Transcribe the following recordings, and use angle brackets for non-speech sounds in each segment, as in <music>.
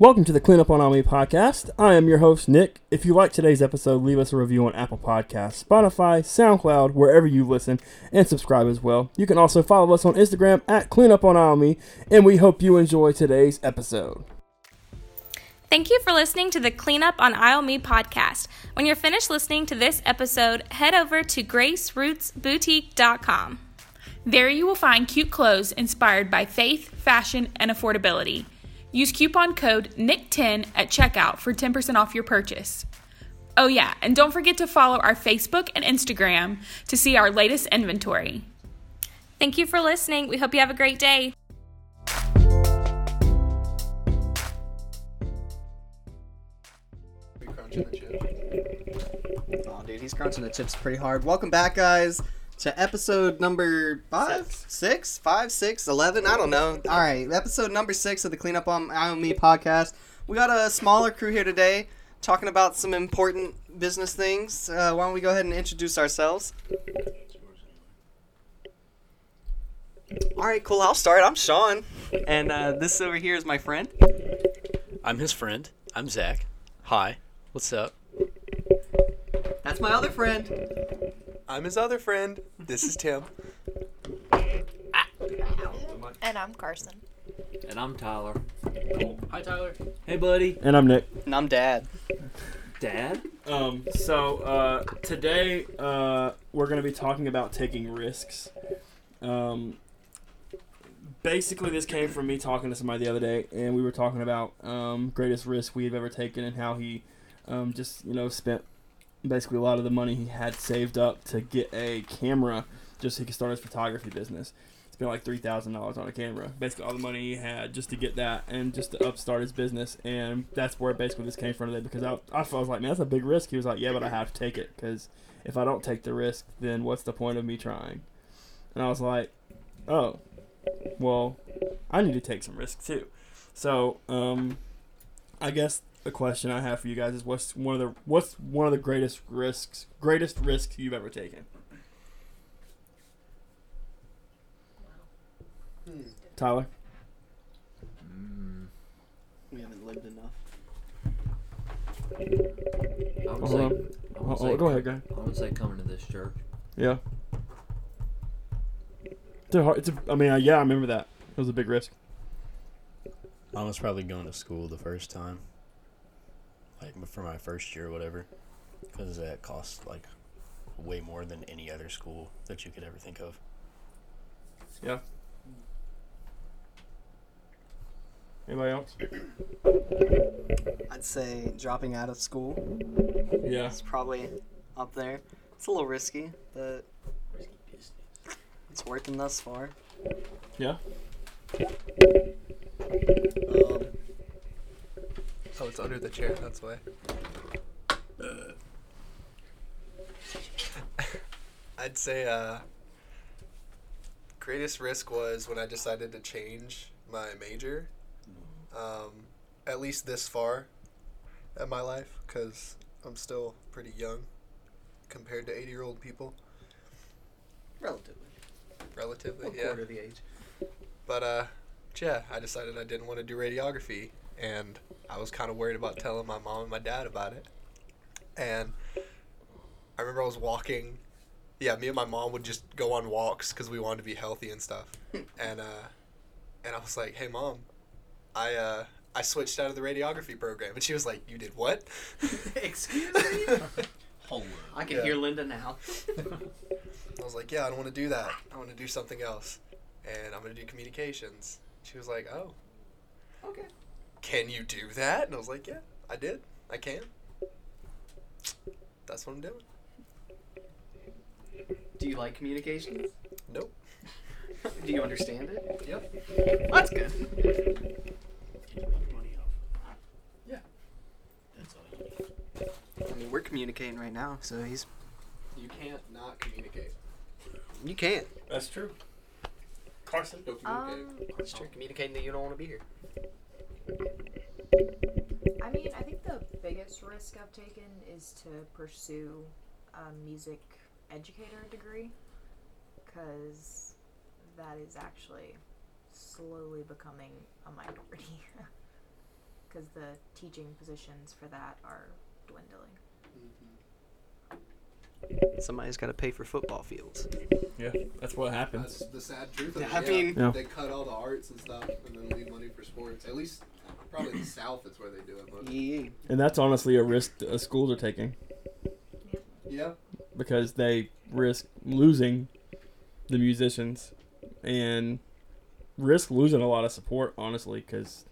Welcome to the Cleanup on Isle Me podcast. I am your host, Nick. If you like today's episode, leave us a review on Apple Podcasts, Spotify, SoundCloud, wherever you listen, and subscribe as well. You can also follow us on Instagram at Cleanup on Isle Me, and we hope you enjoy today's episode. Thank you for listening to the Cleanup on Isle Me podcast. When you're finished listening to this episode, head over to gracerootsboutique.com. There you will find cute clothes inspired by faith, fashion, and affordability. Use coupon code NICK10 at checkout for 10% off your purchase. Oh, yeah, and don't forget to follow our Facebook and Instagram to see our latest inventory. Thank you for listening. We hope you have a great day. Oh, dude, he's crunching the chips pretty hard. Welcome back, guys, to episode number five, six, five, six, eleven. I don't know. All right, episode number six of the Cleanup on on Me podcast. We got a smaller crew here today, talking about some important business things. Uh, why don't we go ahead and introduce ourselves? All right, cool. I'll start. I'm Sean, and uh, this over here is my friend. I'm his friend. I'm Zach. Hi. What's up? That's my other friend. I'm his other friend. This is Tim. And I'm Carson. And I'm Tyler. Hi, Tyler. Hey, buddy. And I'm Nick. And I'm Dad. Dad? Um, so uh, today uh, we're going to be talking about taking risks. Um, basically, this came from me talking to somebody the other day, and we were talking about um, greatest risk we've ever taken and how he um, just you know spent basically a lot of the money he had saved up to get a camera just so he could start his photography business. Spent like three thousand dollars on a camera. Basically, all the money he had just to get that and just to upstart his business, and that's where basically this came from today. Because I, I was like, man, that's a big risk. He was like, yeah, but I have to take it because if I don't take the risk, then what's the point of me trying? And I was like, oh, well, I need to take some risks too. So, um, I guess the question I have for you guys is what's one of the what's one of the greatest risks greatest risks you've ever taken? Tyler. We haven't lived enough. I would Hold say, on. I would Oh, say oh, go ahead, go ahead. I would say coming to this church. Yeah. It's a hard, it's a, I mean, uh, yeah, I remember that. It was a big risk. I was probably going to school the first time, like for my first year or whatever, because that cost like way more than any other school that you could ever think of. Yeah. Anybody else? I'd say dropping out of school Yeah. It's probably up there. It's a little risky, but it's working thus far. Yeah. Oh, it's under the chair. That's why. <laughs> I'd say uh, greatest risk was when I decided to change my major. Um, at least this far in my life, because I'm still pretty young compared to 80 year old people, relatively. relatively. A yeah. quarter the age. But uh, yeah, I decided I didn't want to do radiography, and I was kind of worried about telling my mom and my dad about it. And I remember I was walking. Yeah, me and my mom would just go on walks because we wanted to be healthy and stuff. <laughs> and uh, and I was like, "Hey, mom, I uh, I switched out of the radiography program," and she was like, "You did what?" <laughs> Excuse me? <laughs> Hold I can Yeah. hear Linda now. I was like, "Yeah, I don't want to do that. I want to do something else, and I'm gonna do communications." She was like, "Oh, Okay. Can you do that? And I was like, yeah, I did. I can. That's what I'm doing. Do you like communications? Nope. <laughs> Do you understand it? Yep. That's good. Yeah. That's all you need. I mean, we're communicating right now, so he's. You can't not communicate. You can't. That's true. Carson. Don't communicate. Um, It's true. Communicating that you don't want to be here. Biggest risk I've taken is to pursue a music educator degree because that is actually slowly becoming a minority. <laughs> because the teaching positions for that are dwindling. Mm-hmm. Somebody's got to pay for football fields. Yeah, that's what happens. That's the sad truth of it. I yeah. mean- Yeah. they cut all the arts and stuff and then leave money for sports. At least, probably the South is where they do it. But Yeah. And that's honestly a risk uh, schools are taking yeah, because they risk losing the musicians and risk losing a lot of support. Honestly, because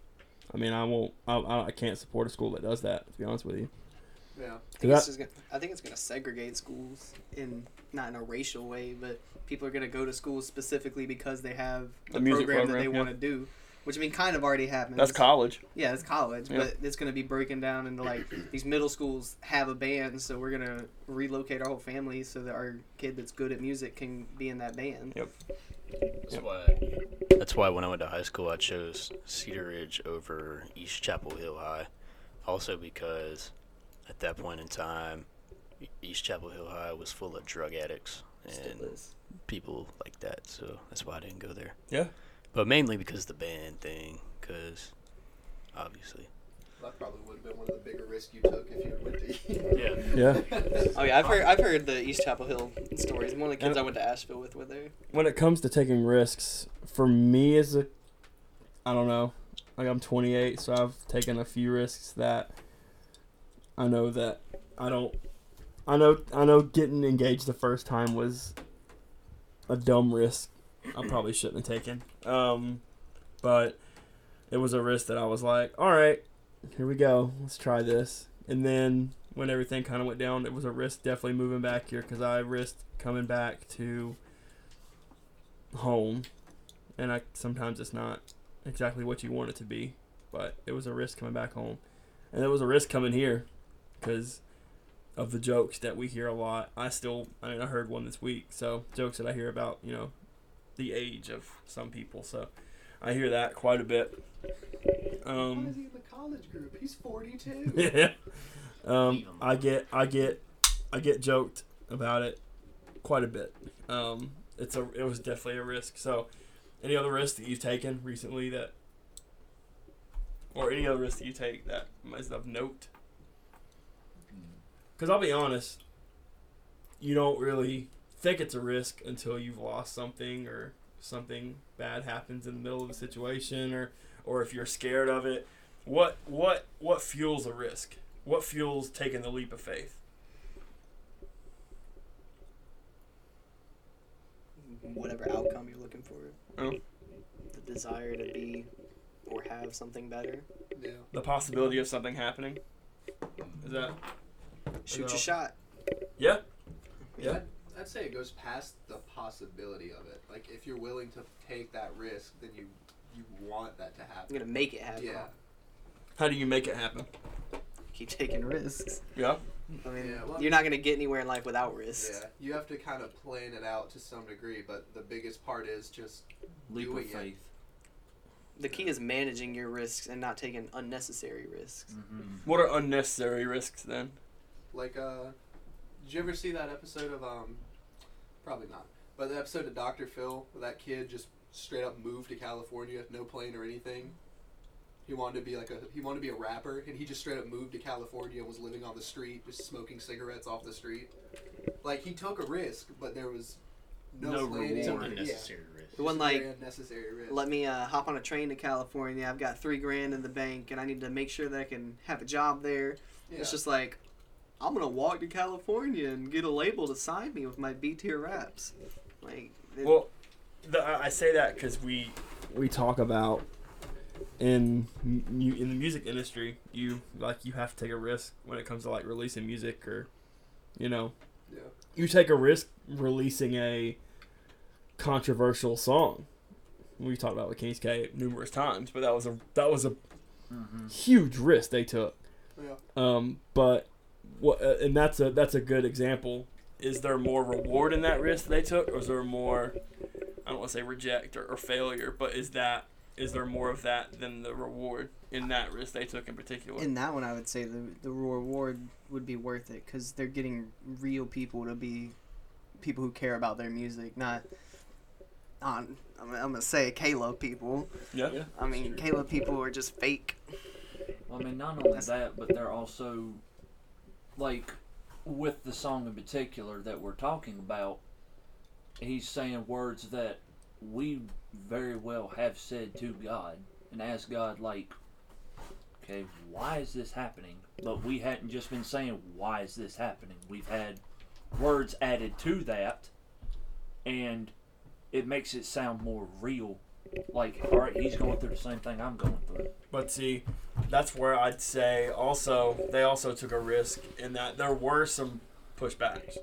I mean, I won't, I, I I can't support a school that does that. To be honest with you, yeah. I think, That- it's just gonna, I think it's going to segregate schools in not in a racial way, but people are going to go to schools specifically because they have A a music program, that they yeah. want to do. Which I mean, kind of already happens. that's college. Yeah, it's college, Yeah. but it's going to be breaking down into like these middle schools have a band, so we're going to relocate our whole family so that our kid that's good at music can be in that band. Yep. That's Yep. why. That's why when I went to high school, I chose Cedar Ridge over East Chapel Hill High. Also because at that point in time, East Chapel Hill High was full of drug addicts and people like that. So that's why I didn't go there. Yeah. But mainly because of the band thing. Because obviously. That probably would have been one of the bigger risks you took if you had went to. <laughs> Yeah. Yeah. Oh yeah, I've heard I've heard the East Chapel Hill stories. One of the kids And- I went to Asheville with were there. when it comes to taking risks, for me as a, I don't know, like I'm 28, so I've taken a few risks that I know that I don't, I know I know getting engaged the first time was a dumb risk. I probably shouldn't have taken. Um, but it was a risk that I was like, all right, here we go, let's try this. And then when everything kind of went down, it was a risk definitely moving back here because I risked coming back to home, and I sometimes it's not exactly what you want it to be, but it was a risk coming back home, and it was a risk coming here, because of the jokes that we hear a lot. I still, I mean, I heard one this week, so jokes that I hear about, you know, the age of some people, so I hear that quite a bit. Why Um, is he in the college group? He's 42. <laughs> yeah. Um, I get, I get, I get joked about it quite a bit. Um, it's a, it was definitely a risk. So, any other risks that you've taken recently that, or any other risk that you take that is of note? Because I'll be honest, you don't really think it's a risk until you've lost something or something bad happens in the middle of a situation, or, or if you're scared of it. What, what, what fuels a risk? What fuels taking the leap of faith? Whatever outcome you're looking for. Oh. The desire to be or have something better. yeah. The possibility of something happening. Is that? Shoot Well. your shot. Yeah. Yeah. I'd, I'd say it goes past the possibility of it. Like if you're willing to take that risk, then you you want that to I'm happen. gonna make it happen. Yeah. How do you make it happen? Keep taking risks. Yeah. I mean, Yeah, well- you're not gonna get anywhere in life without risks. Yeah, you have to kind of plan it out to some degree, but the biggest part is just Leap of doing it. faith. The key is managing your risks and not taking unnecessary risks. Mm-hmm. What are unnecessary risks then? Like, uh, did you ever see that episode of um? Probably not, but the episode of Doctor Phil, where that kid just straight up moved to California, no plane or anything. He wanted to be like a he wanted to be a rapper, and he just straight up moved to California and was living on the street, just smoking cigarettes off the street. Like he took a risk, but there was no, No planning. It's an reward. Yeah. unnecessary risk. The one Just like unnecessary risk. let me uh, hop on a train to California. I've got three grand in the bank, and I need to make sure that I can have a job there. yeah. It's just like I'm gonna walk to California and get a label to sign me with my B tier raps. Like, it- Well, the, I I say that because we we talk about in mu- in the music industry, you like you have to take a risk when it comes to like releasing music or, you know, yeah. you take a risk releasing a controversial song. We talked about with King's K numerous times, but that was a that was a Mm-hmm. huge risk they took. Yeah. Um, but what uh, and that's a that's a good example. Is there more reward in that risk they took, or is there more? I don't want to say reject or, or failure, but is that is there more of that than the reward in that risk they took in particular? in that one, I would say the the reward would be worth it because they're getting real people to be people who care about their music, not on. I'm, I'm gonna say Caleb people. yeah. yeah. I mean, Caleb people are just fake. Well, I mean, not only That's- that, but they're also like with the song in particular that we're talking about. He's saying words that we very well have said to God and asked God, like, okay, why is this happening? But we hadn't just been saying, why is this happening? We've had words added to that, and it makes it sound more real. Like, all right, he's going through the same thing I'm going through. But see, that's where I'd say also they also took a risk in that there were some pushbacks.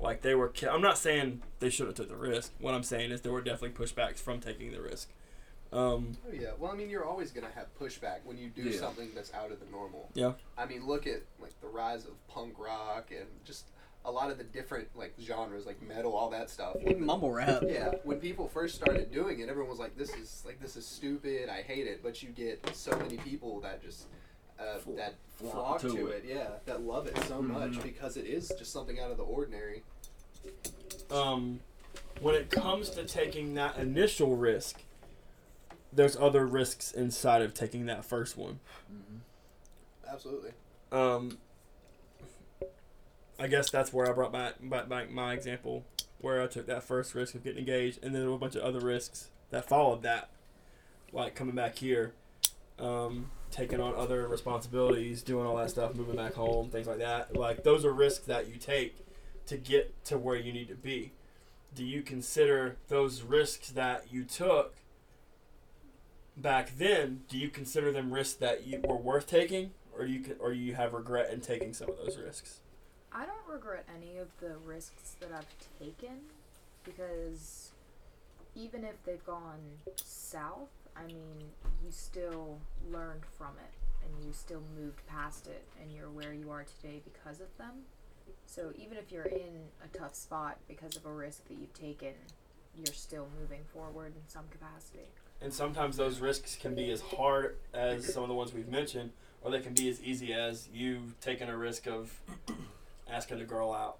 Like they were, ki- I'm not saying they should have took the risk. What I'm saying is there were definitely pushbacks from taking the risk. Um, Oh yeah. Well, I mean, you're always gonna have pushback when you do Yeah. something that's out of the normal. Yeah. I mean, look at like the rise of punk rock and just a lot of the different like genres, like metal, all that stuff. Even mumble rap. Yeah, when people first started doing it, everyone was like, "This is like this is stupid. I hate it." But you get so many people that just uh, Fl- that flock flock to to it. it. Yeah, that love it so much Mhm. because it is just something out of the ordinary. um, when it comes to taking that initial risk, there's other risks inside of taking that first one. Absolutely. Um, I guess that's where I brought back, back, back my example where I took that first risk of getting engaged, and then there were a bunch of other risks that followed that, like coming back here, um, taking on other responsibilities, doing all that stuff, moving back home, things like that. Like those are risks that you take to get to where you need to be. Do you consider those risks that you took back then? Do you consider them risks that you were worth taking, or do you or you have regret in taking some of those risks? I don't regret any of the risks that I've taken because even if they've gone south, I mean, you still learned from it and you still moved past it and you're where you are today because of them. So even if you're in a tough spot because of a risk that you've taken, you're still moving forward in some capacity. And sometimes those risks can be as hard as some of the ones we've mentioned, or they can be as easy as you taking a risk of asking a girl out,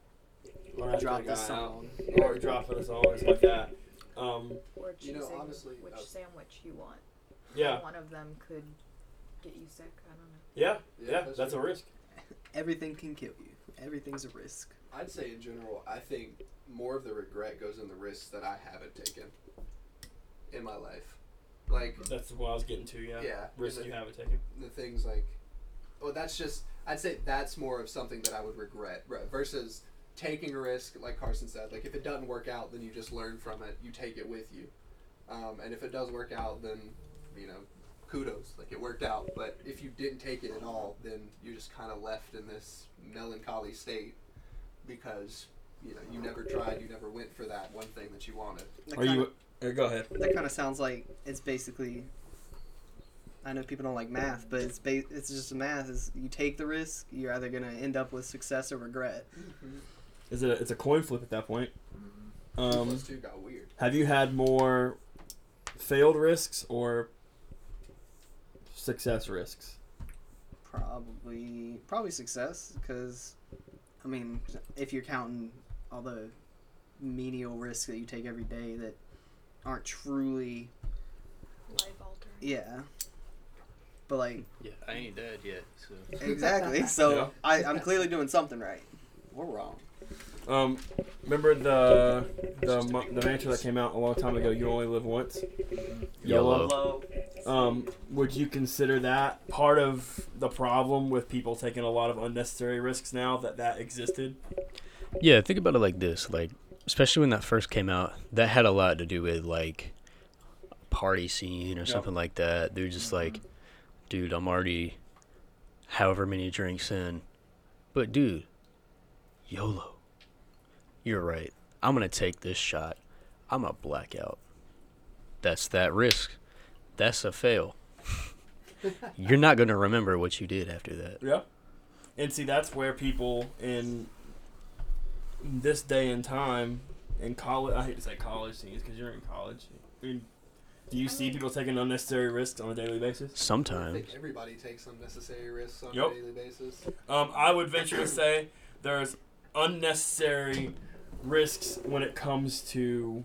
or asking Drop a the guy song. out, or dropping a song, or something like that. Um, Or You choosing know, honestly, which uh, sandwich you want. yeah, One of them could get you sick. I don't know. yeah, Yeah, yeah. that's That's a true. risk. Everything can kill you. Everything's a risk. I'd say in general, I think more of the regret goes in the risks that I haven't taken in my life. Like That's what I was getting to. Yeah, Yeah, risk you the- haven't taken. the things like, well, that's just I'd say that's more of something that I would regret right, versus taking a risk. Like Carson said, like if it doesn't work out, then you just learn from it. You take it with you, um, and if it does work out, then you know, kudos, like it worked out. But if you didn't take it at all, then you're just kind of left in this melancholy state because you know you never tried, you never went for that one thing that you wanted. That Are kinda, you? Uh, go ahead. That kind of sounds like it's basically. I know people don't like math, but it's ba- it's just math. Is you take the risk, you're either gonna end up with success or regret. Is it? A, it's a coin flip at that point. Um, Those two got weird. have you had more failed risks or success risks? Probably, probably success because, I mean, if you're counting all the menial risks that you take every day that aren't truly, Life altering. yeah. But like Yeah, I ain't dead yet, so. exactly, <laughs> so Yeah. I, I'm clearly doing something right or wrong. Um, remember the the mo- the mantra that came out a long time ago. You only live once. YOLO. Um, would you consider that part of the problem with people taking a lot of unnecessary risks now that that existed? Yeah, think about it like this. Like, especially when that first came out, that had a lot to do with like party scene or something like that. They're just like, dude, I'm already however many drinks in, but dude, YOLO. You're right. I'm gonna take this shot. I'm a blackout. That's that risk. That's a fail. <laughs> You're not gonna remember what you did after that. Yeah. And see, that's where people in this day and time in college, I hate to say college scenes because you're in college. I mean, do you see people taking unnecessary risks on a daily basis? I Sometimes. think everybody takes unnecessary risks on Yup. a daily basis. Um, I would venture to say there's unnecessary risks when it comes to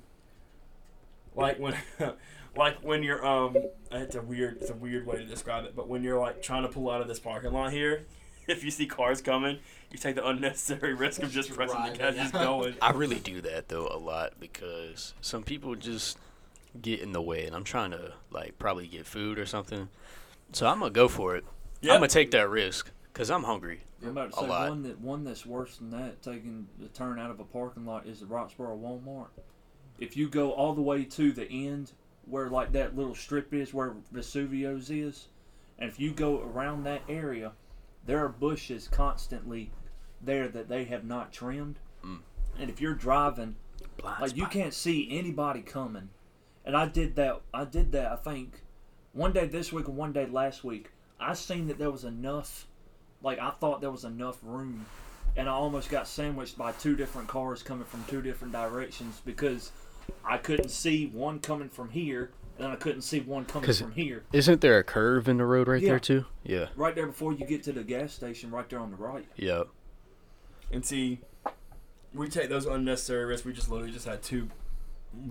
like when, <laughs> like when you're um, it's a weird, it's a weird way to describe it, but when you're like trying to pull out of this parking lot here, <laughs> if you see cars coming, you take the unnecessary <laughs> risk of just pressing the gas, Driving, just yeah. going. I really do that though a lot because some people just get in the way, and I'm trying to like probably get food or something. So I'm gonna go for it. Yeah. I'm gonna take that risk because I'm hungry. I'm about to A say lot. one that one that's worse than that, taking the turn out of a parking lot is the Roxboro Walmart. If you go all the way to the end where like that little strip is where Vesuvio's is, and if you go around that area, there are bushes constantly there that they have not trimmed. Mm. And if you're driving, Blind like you can't see anybody coming. And I did that. I did that. I think one day this week and one day last week. I seen that there was enough. Like I thought there was enough room, and I almost got sandwiched by two different cars coming from two different directions because I couldn't see one coming from here, and then I couldn't see one coming from here. Isn't there a curve in the road right Yeah. there too? Yeah. Right there before you get to the gas station, right there on the right. Yep. And see, we take those unnecessary risks. We just literally just had two,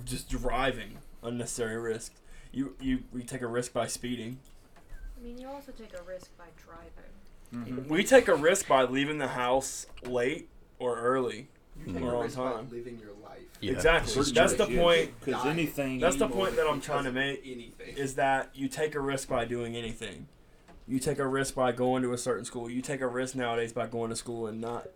just driving unnecessary risks. You you we take a risk by speeding. I mean, you also take a risk by driving. Mm-hmm. We take a risk by leaving the house late or early. You take Or a on risk by time. living your life. Yeah. Exactly. Pretty That's the point. Because anything. That's the point that I'm trying to make. Anything. Is that you take a risk by doing anything. You take a risk by going to a certain school. You take a risk nowadays by going to school and not,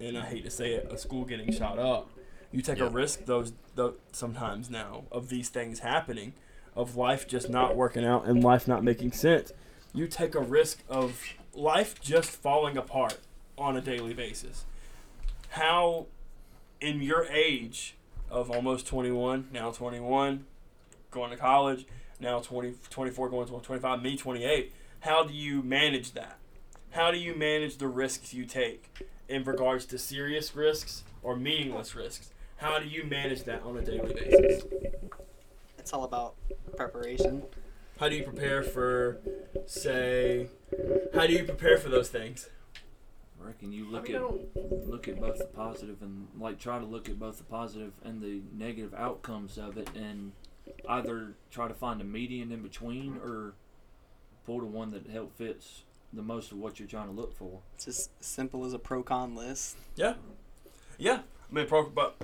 and I hate to say it, a school getting shot up. You take a risk those, those sometimes now of these things happening, of life just not working out and life not making sense. You take a risk of life just falling apart on a daily basis. How, in your age of almost 21, now 21, going to college, now 20, 24 going to 25, me 28, how do you manage that? How do you manage the risks you take in regards to serious risks or meaningless risks? How do you manage that on a daily basis? It's all about preparation. How do you prepare for, say, how do you prepare for those things? I reckon you I look mean, at look at both the positive and like try to look at both the positive and the negative outcomes of it and either try to find a median in between or pull the one that help fits the most of what you're trying to look for. It's just as simple as a pro con list. Yeah. Yeah. I mean, pro, but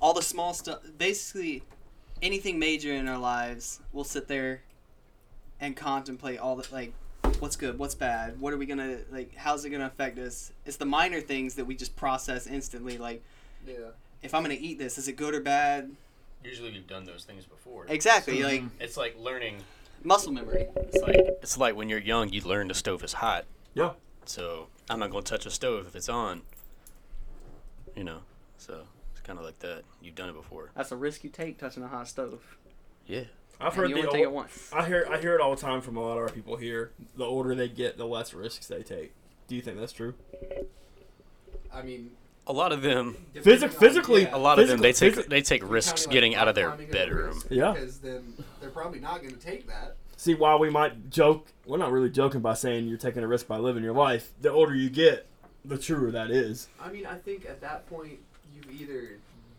All the small stuff, basically anything major in our lives, we'll sit there and contemplate all the like what's good, what's bad, what are we gonna like how's it gonna affect us? It's the minor things that we just process instantly, like Yeah. if I'm gonna eat this, is it good or bad? Usually we've done those things before. Exactly, like It's like learning. muscle memory. It's like it's like when you're young, you learn the stove is hot. yeah. So I'm not gonna touch a stove if it's on. You know. So it's kind of like that. You've done it before. That's a risk you take touching a hot stove. Yeah. I've And heard you the only take it old, once. I hear I hear it all the time from a lot of our people here. The older they get, the less risks they take. Do you think that's true? I mean, A lot of them. depending Physi- on- physically- yeah, A lot of them. They Physical- take they take you're risks counting, getting out of their bedroom. risk Yeah. Because then they're probably not going to take that. See, while we might joke, we're not really joking by saying you're taking a risk by living your life. The older you get, the truer that is. I mean, I think at that point you've either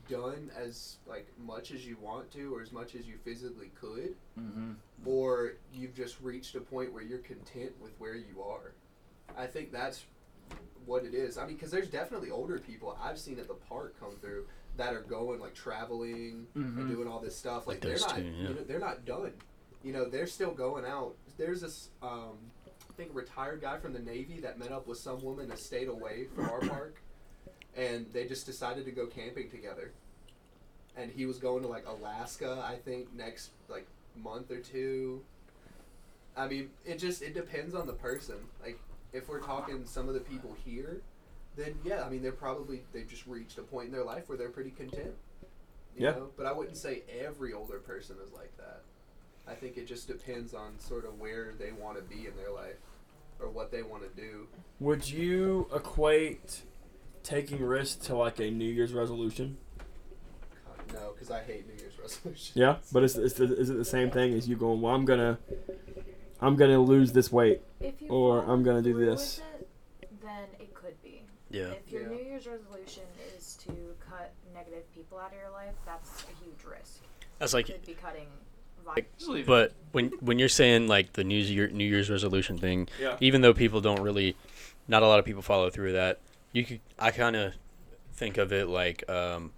done as like much as you want to or as much as you physically could, Mm-hmm. or you've just reached a point where you're content with where you are. I think that's what it is. I mean, because there's definitely older people I've seen at the park come through that are going like traveling Mhm. and doing all this stuff. Like, Like they're not, two, yeah. you know, they're not done. You know, they're still going out. There's this, um, I think, a retired guy from the Navy that met up with some woman that stayed away from our park, and they just decided to go camping together. And he was going to like Alaska, I think, next like month or two. I mean, it just it depends on the person. Like, if we're talking some of the people here, then yeah, I mean, they're probably they've just reached a point in their life where they're pretty content. You Yeah. Know? But I wouldn't say every older person is like that. I think it just depends on sort of where they want to be in their life or what they want to do. Would you equate taking risks to like a New Year's resolution? God, No, because I hate New Year's <laughs> resolutions. Yeah, but is, is, is it the same thing as you going? Well, I'm gonna, I'm gonna lose this weight. Or I'm gonna do this. it, then it could be. Yeah. If your Yeah. New Year's resolution is to cut negative people out of your life, that's a huge risk. That's like, could be cutting. vi- but when when you're saying like the New Year New Year's resolution thing, Yeah. even though people don't really, not a lot of people follow through with that. You could, I kind of think of it like, um,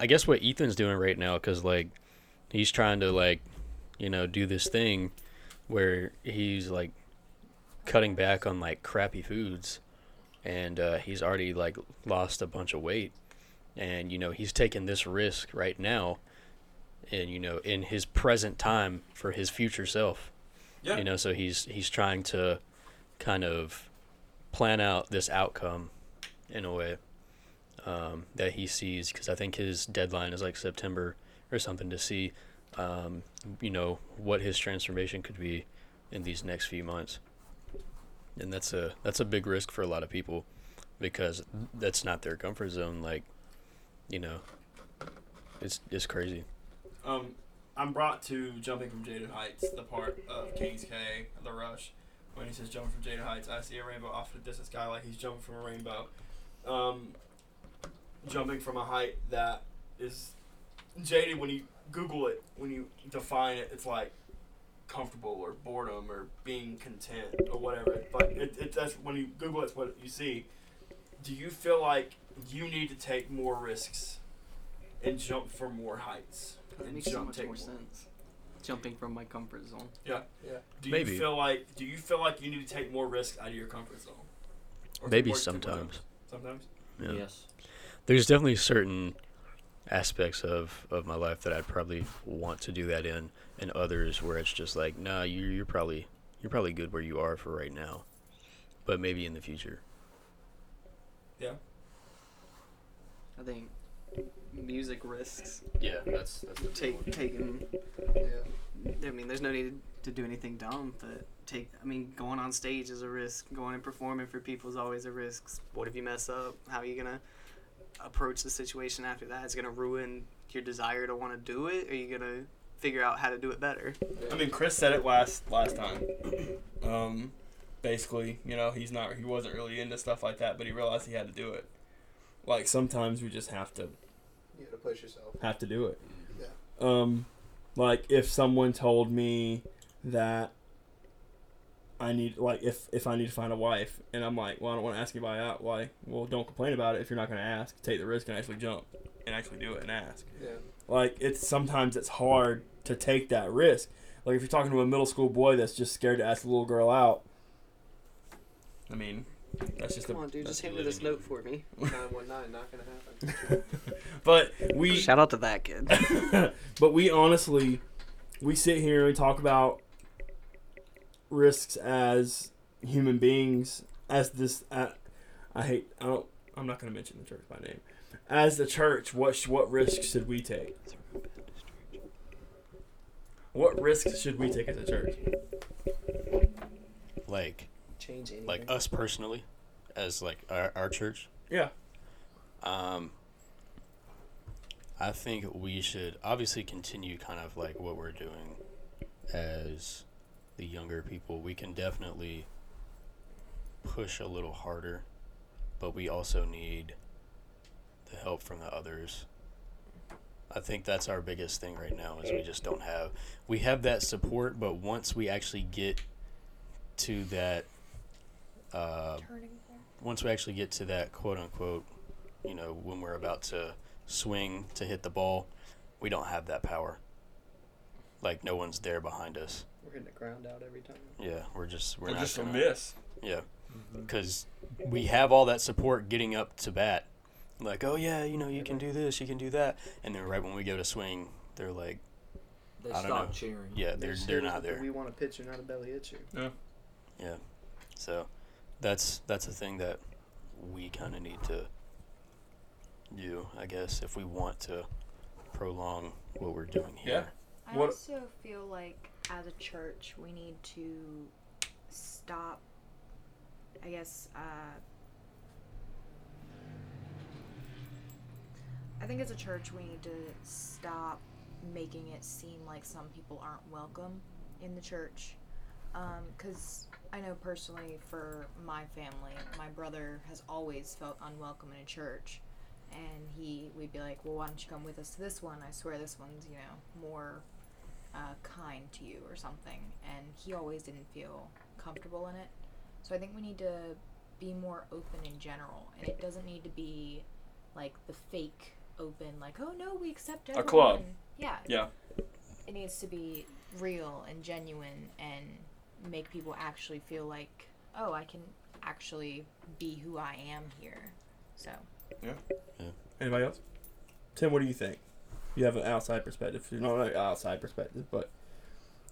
I guess what Ethan's doing right now, because like he's trying to like, you know, do this thing where he's like cutting back on like crappy foods, and uh, he's already like lost a bunch of weight, and you know he's taking this risk right now, and you know in his present time for his future self. Yeah. You know, so he's he's trying to kind of plan out this outcome in a way um, that he sees because I think his deadline is like September or something to see, um, you know, what his transformation could be in these next few months. And that's a that's a big risk for a lot of people because that's not their comfort zone. Like, you know, it's it's crazy. Um, I'm brought to jumping from Jaded Heights, the part of King's K, the rush. When he says jumping from Jaded Heights, I see a rainbow off the distance guy like he's jumping from a rainbow. Um, jumping from a height that is jaded when you Google it, when you define it, it's like comfortable or boredom or being content or whatever. But it, it that's when you Google it, it's what you see. Do you feel like you need to take more risks and jump for more heights? That and makes so much take more sense. Jumping from my comfort zone. Yeah. Yeah. Do Maybe. you feel like do you feel like you need to take more risks out of your comfort zone? Or Maybe or- sometimes. Sometimes. Yeah. Yes. there's definitely certain aspects of, of my life that I'd probably want to do that in, and others where it's just like, nah, you're you're probably you're probably good where you are for right now, but maybe in the future. Yeah. I think music risks Yeah, that's that's take taking. Yeah. I mean, there's no need to do anything dumb, but take. I mean, going on stage is a risk. Going and performing for people is always a risk. What if you mess up? How are you gonna approach the situation after that? It's gonna ruin your desire to want to do it. Or are you gonna figure out how to do it better? I mean, Chris said it last last time. Um, basically, you know, he's not he wasn't really into stuff like that, but he realized he had to do it. Like sometimes we just have to You gotta push yourself. have to do it. Yeah. Um, like if someone told me that I need like if if I need to find a wife and I'm like, well, I don't want to ask anybody out. Why? Well, don't complain about it if you're not going to ask. Take the risk and actually jump and actually do it and ask. Yeah. Like it's sometimes it's hard to take that risk. Like if you're talking to a middle school boy that's just scared to ask a little girl out. I mean, that's just Come a. on, dude, just hand me this living. note for me. Nine one nine, not gonna happen. <laughs> But we <laughs> Shout out to that kid. <laughs> but we honestly, we sit here and we talk about risks as human beings, as this. Uh, I hate. I don't. I'm not going to mention the church by name. As the church, what sh- what risks should we take? What risks should we take as a church? like Change anything. like us personally, as like our, our church. Yeah. Um, I think we should obviously continue kind of like what we're doing as the younger people. We can definitely push a little harder, but we also need the help from the others. I think that's our biggest thing right now is we just don't have we have that support, but once we actually get to that uh, once we actually get to that quote unquote, you know, when we're about to swing to hit the ball, we don't have that power. Like no one's there behind us. We're hitting the ground out every time. Yeah, we're just we're Or not just a gonna, miss. Yeah, because we have all that support getting up to bat. Like, oh yeah, you know, you can do this, you can do that, and then right when we go to swing, they're like, They I don't stop know. cheering. yeah, they're they're not there. We want a pitcher, not a belly itcher. Yeah. So that's that's a thing that we kind of need to do, I guess, if we want to prolong what we're doing here. I What- also feel like as a church we need to stop I guess uh I think as a church we need to stop making it seem like some people aren't welcome in the church. Because I know personally for my family, my brother has always felt unwelcome in a church. and he we'd be like, well, why don't you come with us to this one? I swear this one's you know more uh, kind to you or something. And he always didn't feel comfortable in it. So I think we need to be more open in general, and it doesn't need to be like the fake open, like oh no, we accept everyone. A club. Yeah, Yeah. it needs to be real and genuine and make people actually feel like oh i can actually be who i am here so Yeah. yeah. Anybody else? Tim, what do you think? You have an outside perspective. You're not an outside perspective, but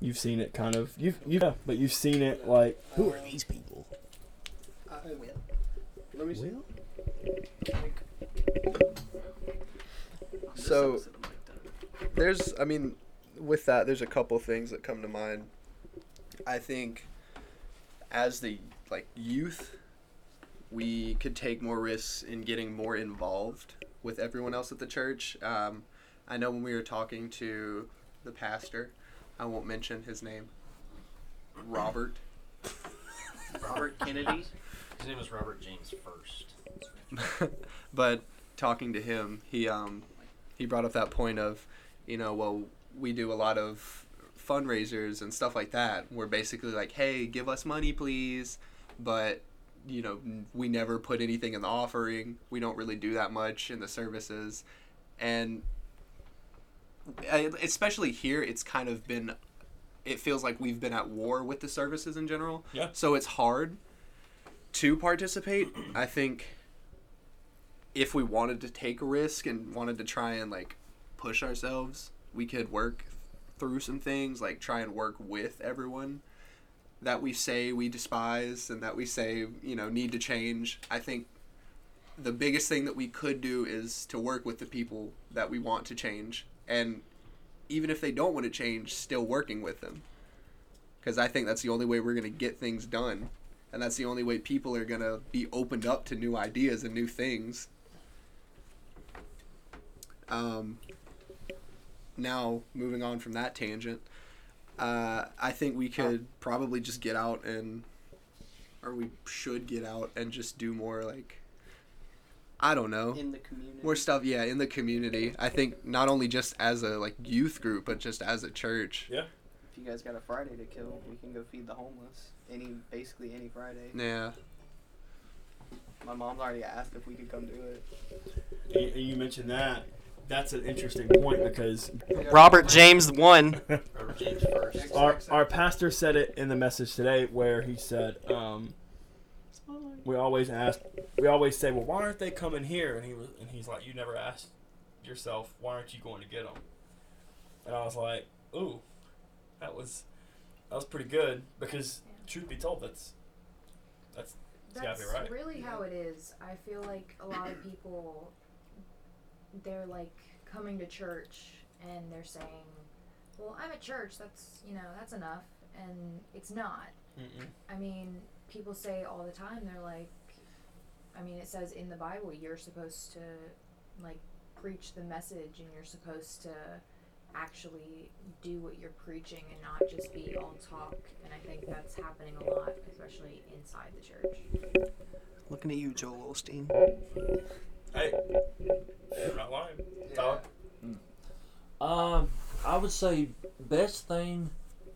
you've seen it kind of. You've you yeah, but you've seen it like Who are these people? Uh, I will. Let me see. So there's, I mean, with that, there's a couple things that come to mind. I think as the like youth, we could take more risks in getting more involved with everyone else at the church. Um, I know when we were talking to the pastor, I won't mention his name, Robert. Robert Kennedy. His name was Robert James first. <laughs> but talking to him, he um, he brought up that point of, you know, well, we do a lot of fundraisers and stuff like that. We're basically like, hey, give us money, please, but you know, we never put anything in the offering. We don't really do that much in the services, and especially here, it's kind of been. It feels like we've been at war with the services in general. Yeah. So it's hard to participate. I think if we wanted to take a risk and wanted to try and like push ourselves, we could work through some things, like try and work with everyone that we say we despise and that we say, you know, need to change. I think the biggest thing that we could do is to work with the people that we want to change and even if they don't want to change, still working with them. Cuz I think that's the only way we're going to get things done. And that's the only way people are going to be opened up to new ideas and new things. Um, now, moving on from that tangent, uh, I think we could probably just get out and, or we should get out and just do more like, I don't know, In the community. more stuff. Yeah, in the community. I think not only just as a like youth group, but just as a church. Yeah. If you guys got a Friday to kill, we can go feed the homeless. Any, basically any Friday. Yeah. My mom's already asked if we could come do it. You, you mentioned that. That's an interesting point because Robert James won. Robert James first. our our pastor said it in the message today where he said um, we always ask we always say well why aren't they coming here and he was and he's like you never asked yourself why aren't you going to get them and I was like ooh that was that was pretty good because truth be told that's that's It's that's right. really how it is i feel like a lot of people they're like coming to church and they're saying well i'm at church that's you know that's enough and it's not Mm-mm. I mean, people say all the time, they're like, I mean, it says in the Bible, you're supposed to, like, preach the message and you're supposed to actually do what you're preaching and not just be all talk. And I think that's happening a lot, especially inside the church. Looking at you, Joel Osteen. Hey. You're not lying. Tyler? Um, I would say best thing,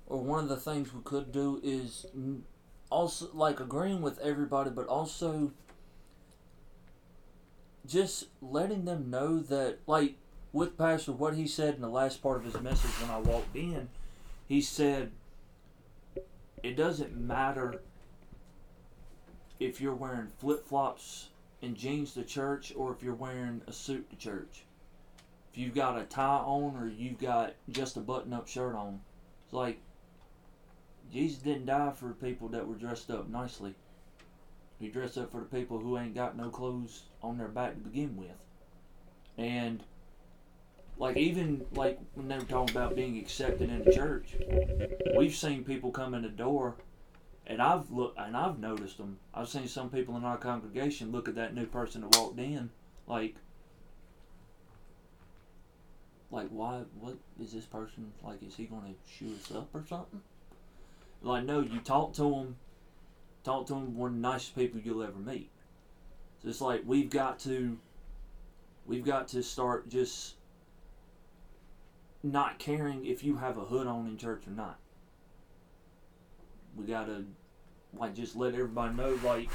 or one of the things we could do is also like agreeing with everybody, but also just letting them know that, like with Pastor, what he said in the last part of his message when I walked in, he said, "It doesn't matter if you're wearing flip flops and jeans to church, or if you're wearing a suit to church." if you've got a tie on or you've got just a button up shirt on. It's like Jesus didn't die for people that were dressed up nicely. He dressed up for the people who ain't got no clothes on their back to begin with. And like even like when they were talking about being accepted in the church, we've seen people come in the door and I've look and I've noticed them. I've seen some people in our congregation look at that new person that walked in like like why what is this person like is he gonna shoot us up or something like no you talk to him talk to him one of the nicest people you'll ever meet so it's like we've got to We've got to start just not caring if you have a hood on in church or not. We gotta like just let everybody know like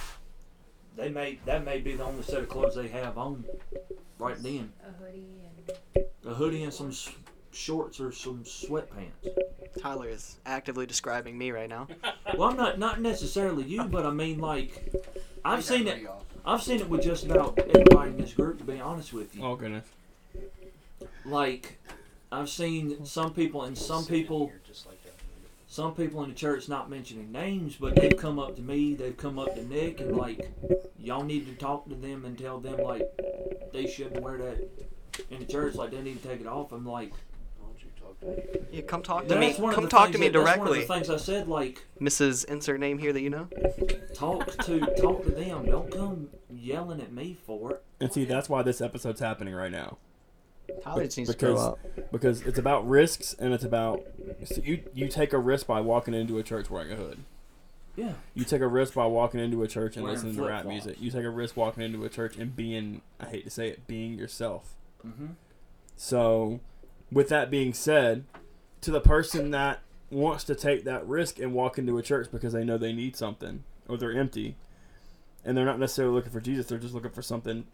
they may that may be the only set of clothes they have on right then. A hoodie and A hoodie and some s- shorts or some sweatpants. Tyler is actively describing me right now. <laughs> Well, I'm not not necessarily you, but I mean like I've seen it. I've seen it with just about everybody in this group. To be honest with you, Oh goodness. like I've seen some people and some people just like that. Some people in the church not mentioning names, but they've come up to me, they've come up to Nick, and like, y'all need to talk to them and tell them like they shouldn't wear that in the church. Like they need to take it off. I'm like, Why don't you talk to me? Yeah, come talk to me. that's one of Come the talk to me that- That's one directly, of the things I said. Like, Mrs. Insert name here that you know. talk to talk to them. Don't come yelling at me for it. And see, that's why this episode's happening right now. Tyler Be- just needs to grow because up. because it's about risks and it's about so you you take a risk by walking into a church wearing a hood. Yeah. You take a risk by walking into a church and Wearing listening to rap flip-flops. music. You take a risk walking into a church and being I hate to say it, being yourself. Mm-hmm. So, with that being said, to the person that wants to take that risk and walk into a church because they know they need something or they're empty and they're not necessarily looking for Jesus, they're just looking for something.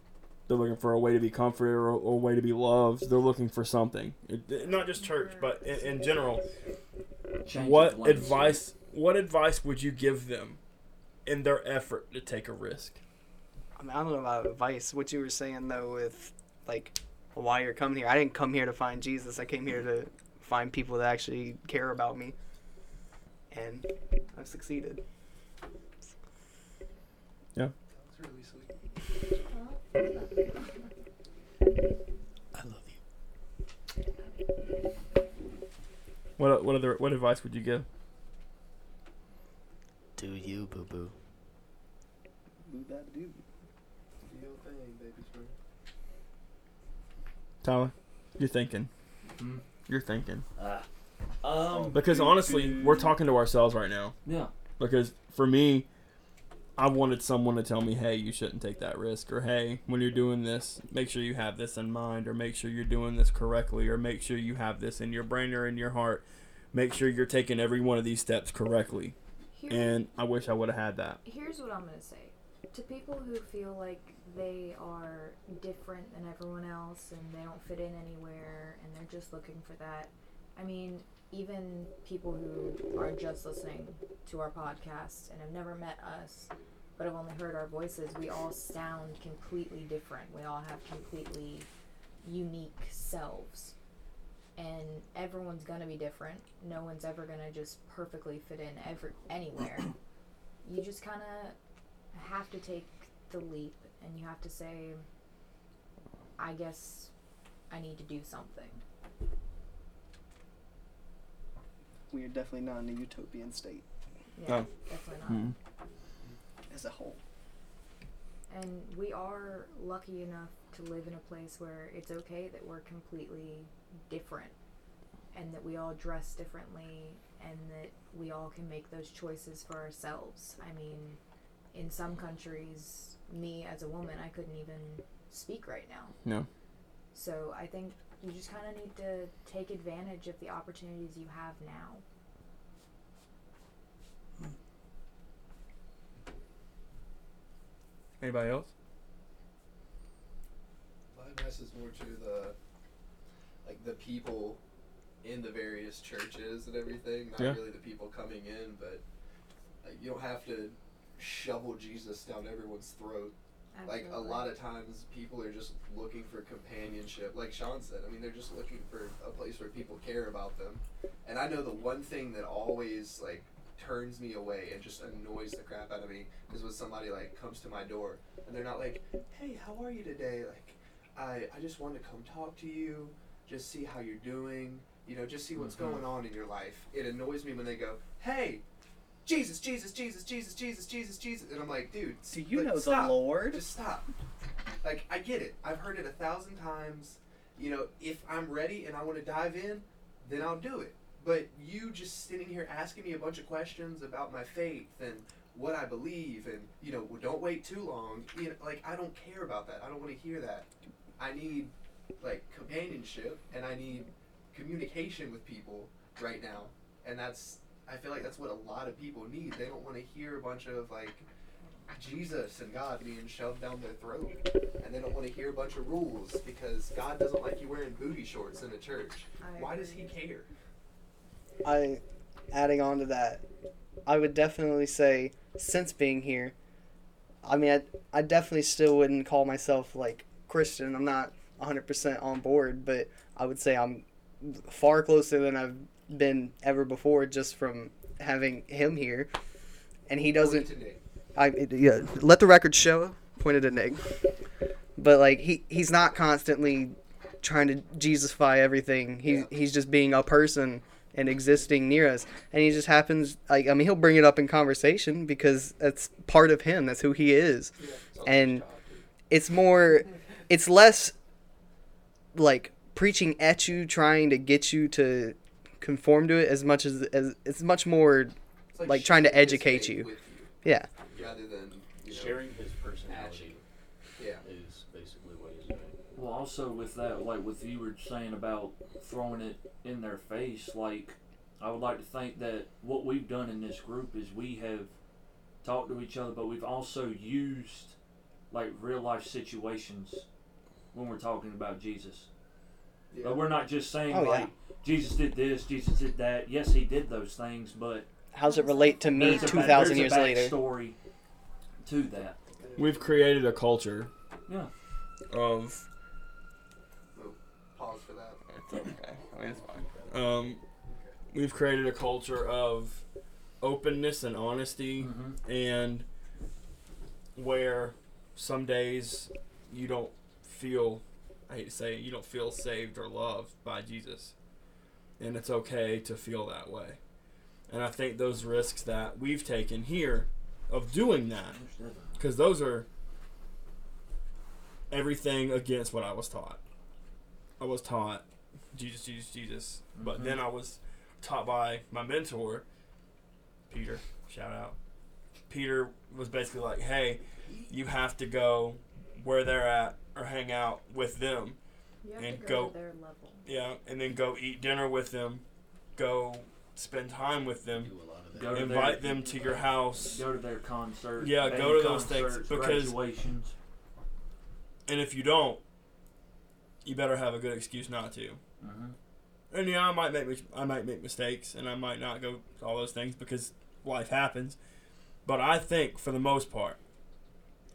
They're looking for a way to be comforted or, or a way to be loved. They're looking for something. It- it- not just church, but in, in general. Change what of lanes. advice? What advice would you give them in their effort to take a risk? I, mean, I don't know about advice. What you were saying though, with like why you're coming here. I didn't come here to find Jesus. I came here to find people that actually care about me, and I've succeeded. Yeah. That's really sweet. I love you. What what other what advice would you give? Do you, boo boo? Do that, dude. Do your thing, baby spring. Tyler, you're thinking. Hmm. You're thinking. Ah. Um. Because honestly, we're talking to ourselves right now. Yeah. Because for me, I wanted someone to tell me, hey, you shouldn't take that risk, or hey, when you're doing this, make sure you have this in mind, or make sure you're doing this correctly, or make sure you have this in your brain or in your heart. Make sure you're taking every one of these steps correctly. And I wish I would have had that. here's what I'm gonna say to people who feel like they are different than everyone else and they don't fit in anywhere and they're just looking for that. I mean, even people who are just listening to our podcast and have never met us but have only heard our voices, we all sound completely different. We all have completely unique selves. And everyone's gonna be different. No one's ever gonna just perfectly fit in ever anywhere. <coughs> you just kind of have to take the leap and you have to say, I guess I need to do something. We are definitely not in a utopian state Yeah, Oh. definitely not. Hmm. as a whole. And we are lucky enough to live in a place where it's okay that we're completely different and that we all dress differently and that we all can make those choices for ourselves. I mean, in some countries, me as a woman, I couldn't even speak right now. No. So I think you just kind of need to take advantage of the opportunities you have now. Anybody else? My advice is more to the like the people in the various churches and everything, not Yeah. really the people coming in, but like you don't have to shovel Jesus down everyone's throat. Like a lot of times people are just looking for companionship. Like Sean said, I mean they're just looking for a place where people care about them. And I know the one thing that always like turns me away and just annoys the crap out of me is when somebody like comes to my door and they're not like, "Hey, how are you today?" Like, I I just wanted to come talk to you, just see how you're doing, you know, just see what's Mhm. going on in your life. It annoys me when they go, "Hey, Jesus, Jesus, Jesus, Jesus, Jesus, Jesus, Jesus," and I'm like, "Dude, Do you like, know stop. the Lord? Just stop." Like, I get it. I've heard it a thousand times. You know, if I'm ready and I want to dive in, then I'll do it. But you just sitting here asking me a bunch of questions about my faith and what I believe, and you know, well, don't wait too long. You know, like I don't care about that. I don't want to hear that. I need like companionship and I need communication with people right now. And that's I feel like that's what a lot of people need. They don't want to hear a bunch of like Jesus and God being shoved down their throat. And they don't want to hear a bunch of rules because God doesn't like you wearing booty shorts in a church. Why does he care? I, adding on to that, I would definitely say since being here, I mean, I, I definitely still wouldn't call myself like Christian. I'm not 100% on board, but I would say I'm far closer than I've been ever before just from having him here. And he doesn't. Point to Nick. I yeah, let the record show. Pointed at Nick, but like he he's not constantly trying to Jesusify everything. He Yeah. he's just being a person and existing near us, and he just happens like I mean he'll bring it up in conversation because that's part of him. That's who he is. Yeah, And-. It's more, it's less like preaching at you, trying to get you to conform to it as much as as it's much more It's like trying to educate faith you. yeah. rather than you know, Sharing his personality Yeah. is basically what he's doing. Well, also with that, like with you were saying about throwing it in their face, like I would like to think that what we've done in this group is we have talked to each other, but we've also used like real life situations when we're talking about Jesus. Yeah. But we're not just saying Oh, yeah. Like Jesus did this, Jesus did that. Yes, he did those things, but how does it relate to me two thousand a two there's years a later? Story to that. We've created a culture Yeah. of Pause for that. It's okay. I mean, it's fine. Um, we've created a culture of openness and honesty, Mm-hmm. and where some days you don't feel, I hate to say you don't feel saved or loved by Jesus. And it's okay to feel that way. And I think those risks that we've taken here of doing that, because those are everything against what I was taught. I was taught Jesus, Jesus, Jesus. But Mhm. then I was taught by my mentor, Peter. Shout out. Peter was basically like, "Hey, you have to go where they're at or hang out with them. You have and to go- go, to their level. Yeah, and then go eat dinner with them. Go spend time with them. Do a lot of that. Go to Invite their, them to your house. Go to their concerts. Yeah, band go to those things, concerts, because- graduations. And if you don't, you better have a good excuse not to. hmm And yeah, I might make I might make mistakes, and I might not go to all those things because life happens. But I think for the most part,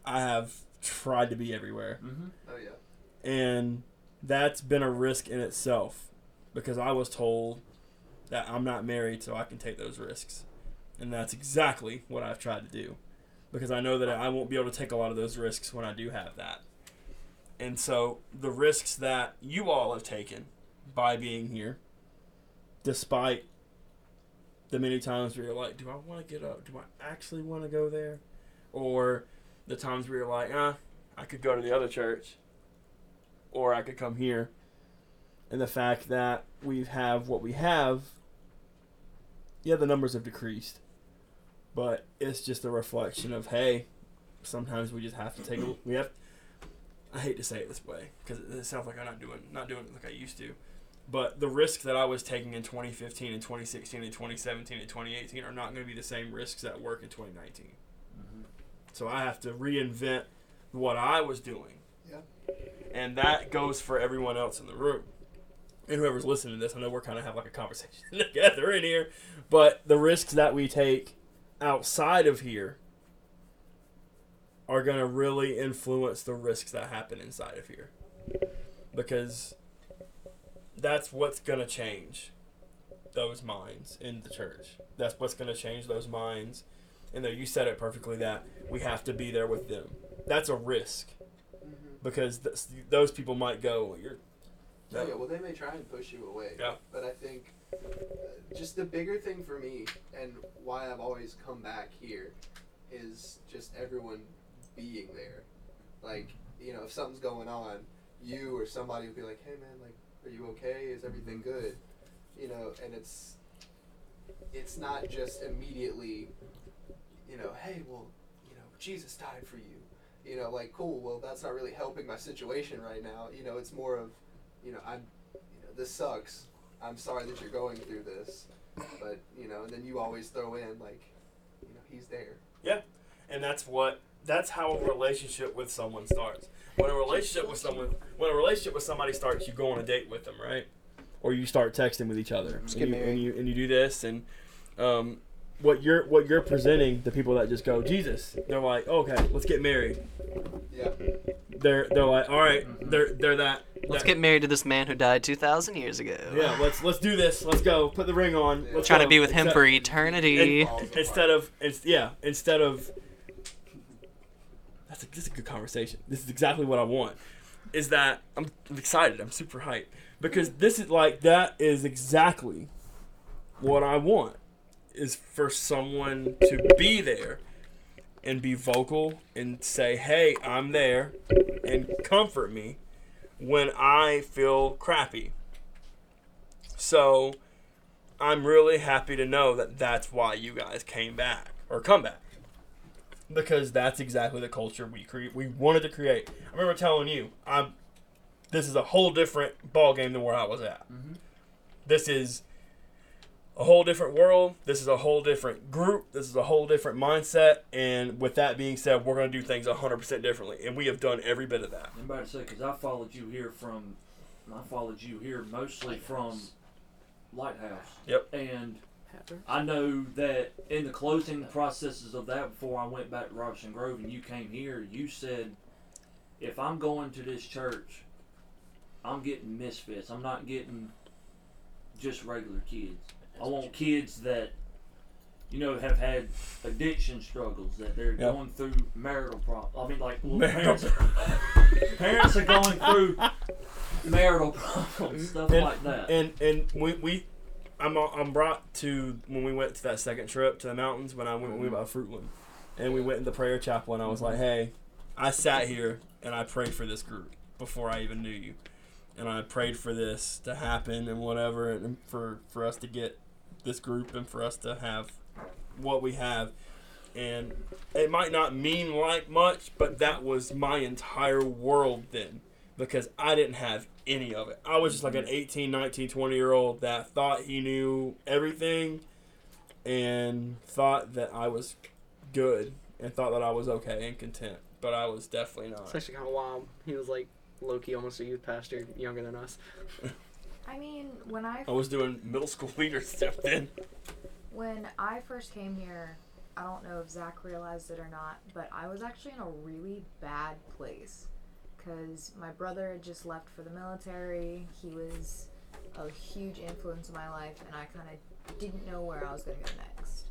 I have tried to be everywhere, hmm Oh yeah. and that's been a risk in itself because I was told that I'm not married, so I can take those risks, and that's exactly what I've tried to do because I know that I won't be able to take a lot of those risks when I do have that. And so the risks that you all have taken by being here, despite the many times where you're like, do I want to get up? Do I actually want to go there? Or the times where you're like, ah, I could go to the other church, or I could come here. And the fact that we have what we have, yeah, the numbers have decreased, but it's just a reflection of hey, sometimes we just have to take a we have. I hate to say it this way because it, sounds like I'm not doing not doing it like I used to, but the risk that I was taking in 2015 and 2016 and 2017 and 2018 are not going to be the same risks that work in 2019. hmm So I have to reinvent what I was doing. Yeah. And that goes for everyone else in the room. And whoever's listening to this, I know we're kind of having like a conversation <laughs> together in here, but the risks that we take outside of here are going to really influence the risks that happen inside of here. Because that's what's going to change those minds in the church. That's what's going to change those minds and there you said it perfectly that we have to be there with them. That's a risk. Because th- those people might go, "You're." Oh yeah. Well, they may try and push you away. Yeah. But I think uh, just the bigger thing for me and why I've always come back here is just everyone being there. Like you know, if something's going on, you or somebody will be like, "Hey man, like, are you okay? Is everything good?" You know, and it's it's not just immediately, you know, "Hey, well, you know, Jesus died for you." You know, like cool. Well, that's not really helping my situation right now. You know, it's more of, you know, I'm, you know, this sucks. I'm sorry that you're going through this, but you know, and then you always throw in like, you know, he's there. Yeah. And that's what that's how a relationship with someone starts. When a relationship with someone, when a relationship with somebody starts, you go on a date with them, right? Or you start texting with each other, Just and you, and you and you do this, and um, what you're what you're presenting the people that just go Jesus, they're like, okay, let's get married. Yeah. They're they're like, all right, mm-hmm. they're they're that. Let's that- get married to this man who died 2,000 years ago. Yeah, let's let's do this. Let's go. Put the ring on. Let's Trying to be with him Instead- for eternity. and- instead of it's yeah instead of that's a, this is a good conversation this is exactly what i want is that I'm, i'm excited i'm super hyped because this is like that is exactly what i want is for someone to be there and be vocal and say hey i'm there and comfort me when i feel crappy so I'm really happy to know that that's why you guys came back or come back because that's exactly the culture we create. We wanted to create. I remember telling you, I'm. This is a whole different ball game than where I was at. Mm-hmm. This is a whole different world. This is a whole different group. This is a whole different mindset. And with that being said, we're going to do things 100% differently. And we have done every bit of that. I'm about to say because I followed you here from, I followed you here mostly from Lighthouse. Yep. And I know that in the closing processes of that, before I went back to Robertson Grove and you came here, you said, if I'm going to this church, I'm getting misfits. I'm not getting just regular kids. I want kids that, you know, have had addiction struggles, that they're Yep. going through marital problems. I mean, like, well, parents, are, <laughs> parents are going through marital problems, stuff And- like that. And and we, we I'm I'm brought to when we went to that second trip to the mountains when I went when we mm-hmm. went by Fruitland, and we went in the prayer chapel and I was like, mm-hmm. hey, I sat here and I prayed for this group before I even knew you, and I prayed for this to happen and whatever and for for us to get this group and for us to have what we have. And it might not mean like much, but that was my entire world then because I didn't have any of it. I was just like an mm-hmm. 18, 19, 20 year old that thought he knew everything and thought that I was good and thought that I was okay and content. But I was definitely not. It's actually kind of wild. He was like lowkey, almost a youth pastor, younger than us. <laughs> I mean, when I I was doing middle school <laughs> leader stuff then. when I first came here, I don't know if Zach realized it or not, but I was actually in a really bad place because my brother had just left for the military. He was a huge influence in my life, and I kind of didn't know where I was going to go next.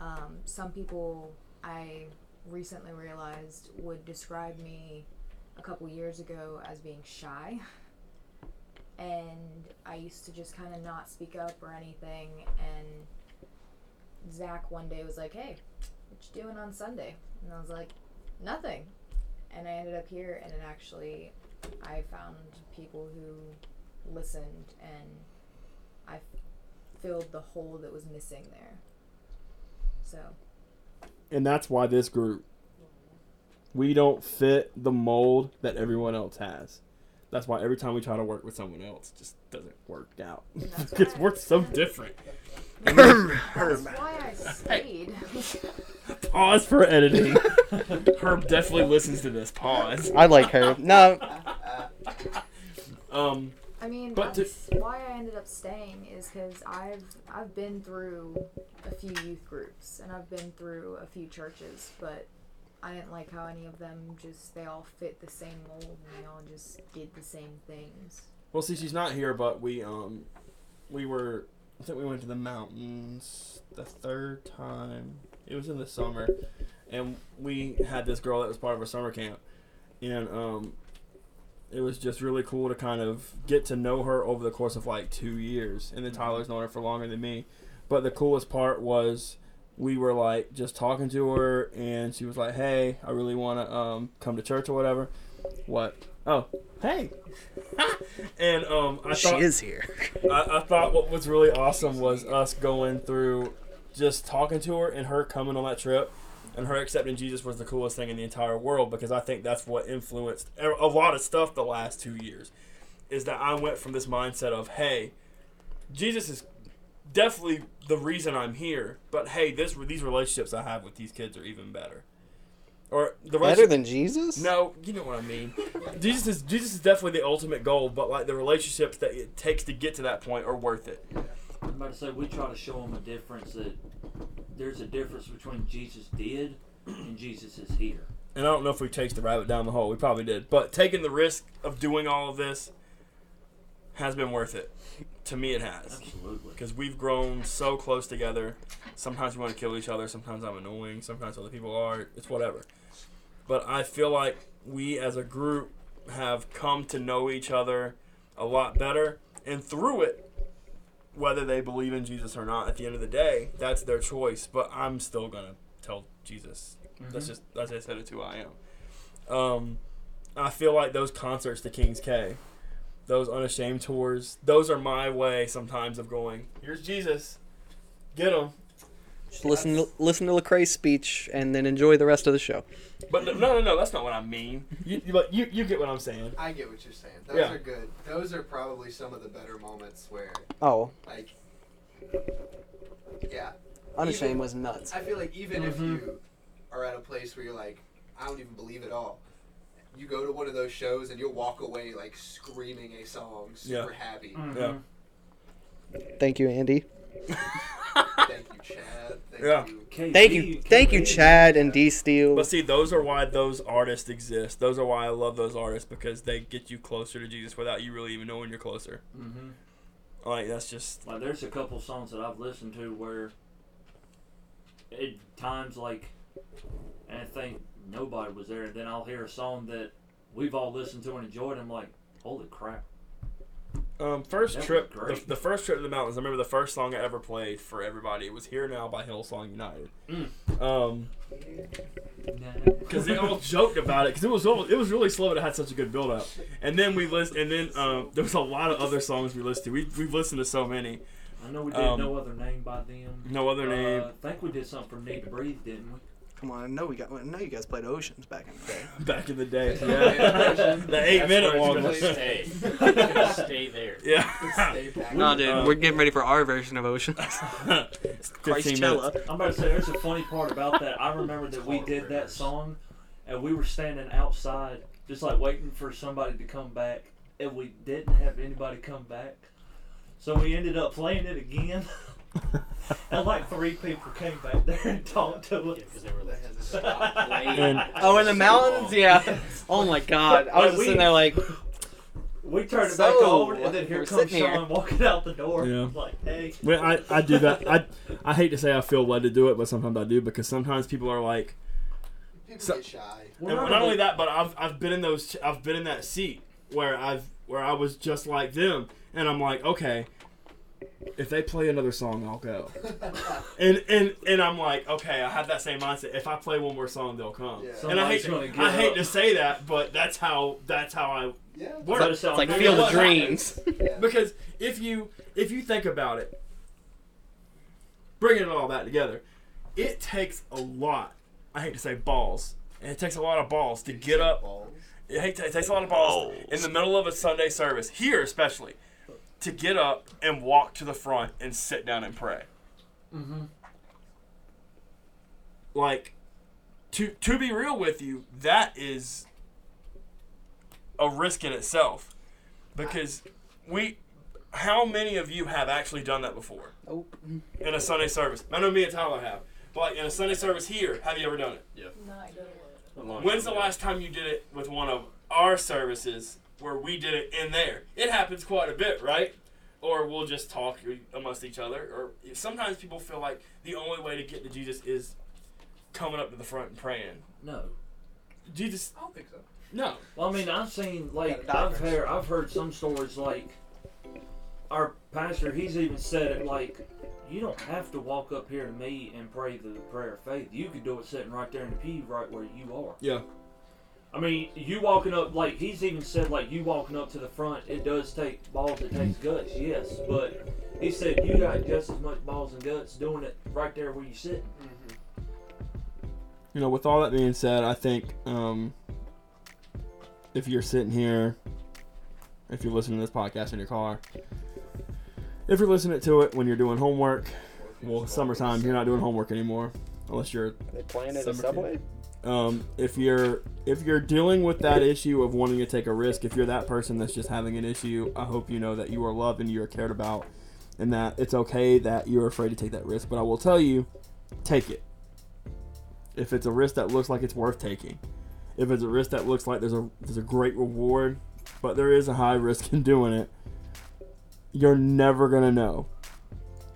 Um, some people I recently realized would describe me a couple years ago as being shy. <laughs> And I used to just kind of not speak up or anything. And Zach one day was like, "Hey, what you doing on Sunday?" And I was like, "Nothing." And I ended up here, and it actually, I found people who listened, and I filled the hole that was missing there. So And that's why this group, we don't fit the mold that everyone else has. That's why every time we try to work with someone else, it just doesn't work out. That's <laughs> Because why- we're so different. <laughs> that's why I stayed. <laughs> Pause for editing. Herb definitely listens to this. Pause. I like her. No, Um, I mean, But to- that's why I ended up staying is because I've I've been through a few youth groups and I've been through a few churches, but I didn't like how any of them just they all fit the same mold and they all just did the same things. well, see, she's not here, but we um, we were. I think we went to the mountains the third time. It was in the summer, and we had this girl that was part of our summer camp, and um, it was just really cool to kind of get to know her over the course of like two years. And then Tyler's known her for longer than me, but the coolest part was we were like just talking to her, and she was like, "Hey, I really want to um come to church or whatever." What? Oh, hey. <laughs> and um, I thought she thought is here. I, I thought what was really awesome was us going through just talking to her and her coming on that trip and her accepting Jesus was the coolest thing in the entire world because I think that's what influenced a lot of stuff the last two years. Is that I went from this mindset of hey, Jesus is definitely the reason I'm here, but hey, this these relationships I have with these kids are even better. Or the Better than Jesus? no, you know what I mean. Jesus is Jesus is definitely the ultimate goal, but like the relationships that it takes to get to that point are worth it. I'm about to say we try to show them a difference that there's a difference between Jesus did and Jesus is here. And I don't know if we chased the rabbit down the hole. We probably did, but taking the risk of doing all of this has been worth it. To me, it has Absolutely. because we've grown so close together. Sometimes we want to kill each other. Sometimes I'm annoying. Sometimes other people are. It's whatever. But I feel like we as a group have come to know each other a lot better, and through it, whether they believe in Jesus or not, at the end of the day, that's their choice. But I'm still gonna tell Jesus. That's just as I said, it's who I am. Um, I feel like those concerts to King's K, those unashamed tours, those are my way sometimes of going. Here's Jesus, get him. Just listen to, listen to Lecrae's speech and then enjoy the rest of the show. But no, no, no, that's not what I mean. You, you, but you, you get what I'm saying. I get what you're saying. Those Yeah. are good. Those are probably some of the better moments where, Oh, like, yeah. Unashamed Even- was nuts. I feel like even if Mhm. you are at a place where you're like, I don't even believe it all. You go to one of those shows and you'll walk away like screaming a song, super happy. Yeah. Thank you, Andy. Thank you, Chad. Thank Yeah. you. Thank you, thank you, Chad and D Steel. But see, those are why those artists exist. Those are why I love those artists because they get you closer to Jesus without you really even knowing you're closer. Mm-hmm. Like that's just Like there's a couple songs that I've listened to where at times like and I think nobody was there and then I'll hear a song that we've all listened to and enjoyed and I'm like, holy crap. um first That trip. The, the first trip to the mountains. I remember the first song I ever played for everybody. It was "Here Now" by Hillsong United. Mm. Um, because they all joked about it because it was all- it was really slow but it had such a good build up. And then we list and then um, there was a lot of other songs we listened to. We we've listened to so many. I know we did Um, no other name by them. No other name. Uh, I think we did something for Need to Breathe, didn't we? Come on, I know we got. I know you guys played Oceans back in the day. <laughs> Back in the day, yeah, the eight minute one. Gonna stay. <laughs> It's gonna stay there. Yeah. Stay back. No, dude, Um, we're getting ready for our version of Oceans. <laughs> Fifteen minutes. Christella. I'm about to say there's a funny part about that. I remember that we did that song and we were standing outside just like waiting for somebody to come back and we didn't have anybody come back. So we ended up playing it again. <laughs> and like three people came back there and talked to us. Because they were like, <laughs> And- <laughs> Oh, in the mountains, yeah. Oh my God, I was just we- sitting there like, We turned it back So, over and then here we're comes sitting here. Walking out the door. Yeah. Like, hey. Well, I, I do that. I I hate to say I feel led to do it, but sometimes I do because sometimes people are like, People So- get shy. Well, and not only that, but I've I've been in those I've been in that seat where I've where I was just like them, and I'm like, okay, if they play another song, I'll go. and and and I'm like, okay, I have that same mindset. If I play one more song, they'll come. Yeah. And I hate gonna to, get I hate up. to say that, but that's how that's how I Yeah. work. But it's like Because Field of Dreams. yeah. because if you if you think about it bringing it all back together it takes a lot i hate to say balls and it takes a lot of balls to get up Balls. it, it takes a lot of balls in the middle of a sunday service here especially to get up and walk to the front and sit down and pray. Mm-hmm. like to to be real with you that is a risk in itself. Because we how many of you have actually done that before? Nope. in a sunday service. I know me and tyler have. But like in a sunday service here have you ever done it? No, I don't. a when's the last time you did it with one of our services where we did it in there it happens quite a bit right or we'll just talk amongst each other or sometimes people feel like the only way to get to jesus is coming up to the front and praying No. jesus I don't think so. no Well, I mean, I've seen like Got a I've heard I've heard some stories like our pastor. He's even said it like you don't have to walk up here to me and pray the prayer of faith. You could do it sitting right there in the pew, right where you are. yeah I mean, you walking up like he's even said like you walking up to the front. It does take balls. It takes guts, yes, but he said you got just as much balls and guts doing it right there where you sit. you know, with all that being said, I think um, if you're sitting here, if you're listening to this podcast in your car, if you're listening to it when you're doing homework, well, summertime, you're not doing homework anymore, unless you're They playing at Summer a subway. Um, if you're if you're dealing with that issue of wanting to take a risk, if you're that person that's just having an issue, I hope you know that you are loved and you are cared about, and that it's okay that you're afraid to take that risk. But I will tell you, take it. If it's a risk that looks like it's worth taking, if it's a risk that looks like there's a there's a great reward, but there is a high risk <laughs> in doing it, you're never gonna know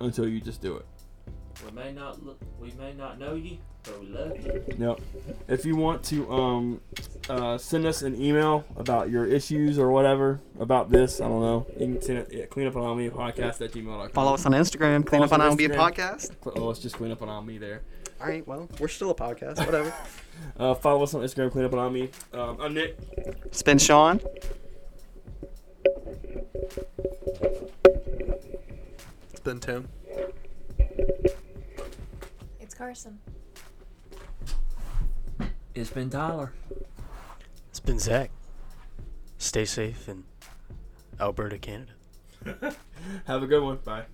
until you just do it. We may not look, we may not know you, but we love you. Yep. If you want to um, uh, send us an email about your issues or whatever about this, I don't know. You can send it at cleanup on me podcast at gmail.com. Follow us on Instagram. Clean up on us on ILB Instagram. podcast. Cl- Oh, let's just clean up on me there. All right. Well, we're still a podcast. Whatever. <laughs> Uh, follow us on Instagram, clean up on me. Um, I'm Nick. it's been Sean. It's been Tim. It's Carson. It's been Tyler. It's been Zach. Stay safe in Alberta, Canada. <laughs> Have a good one. Bye.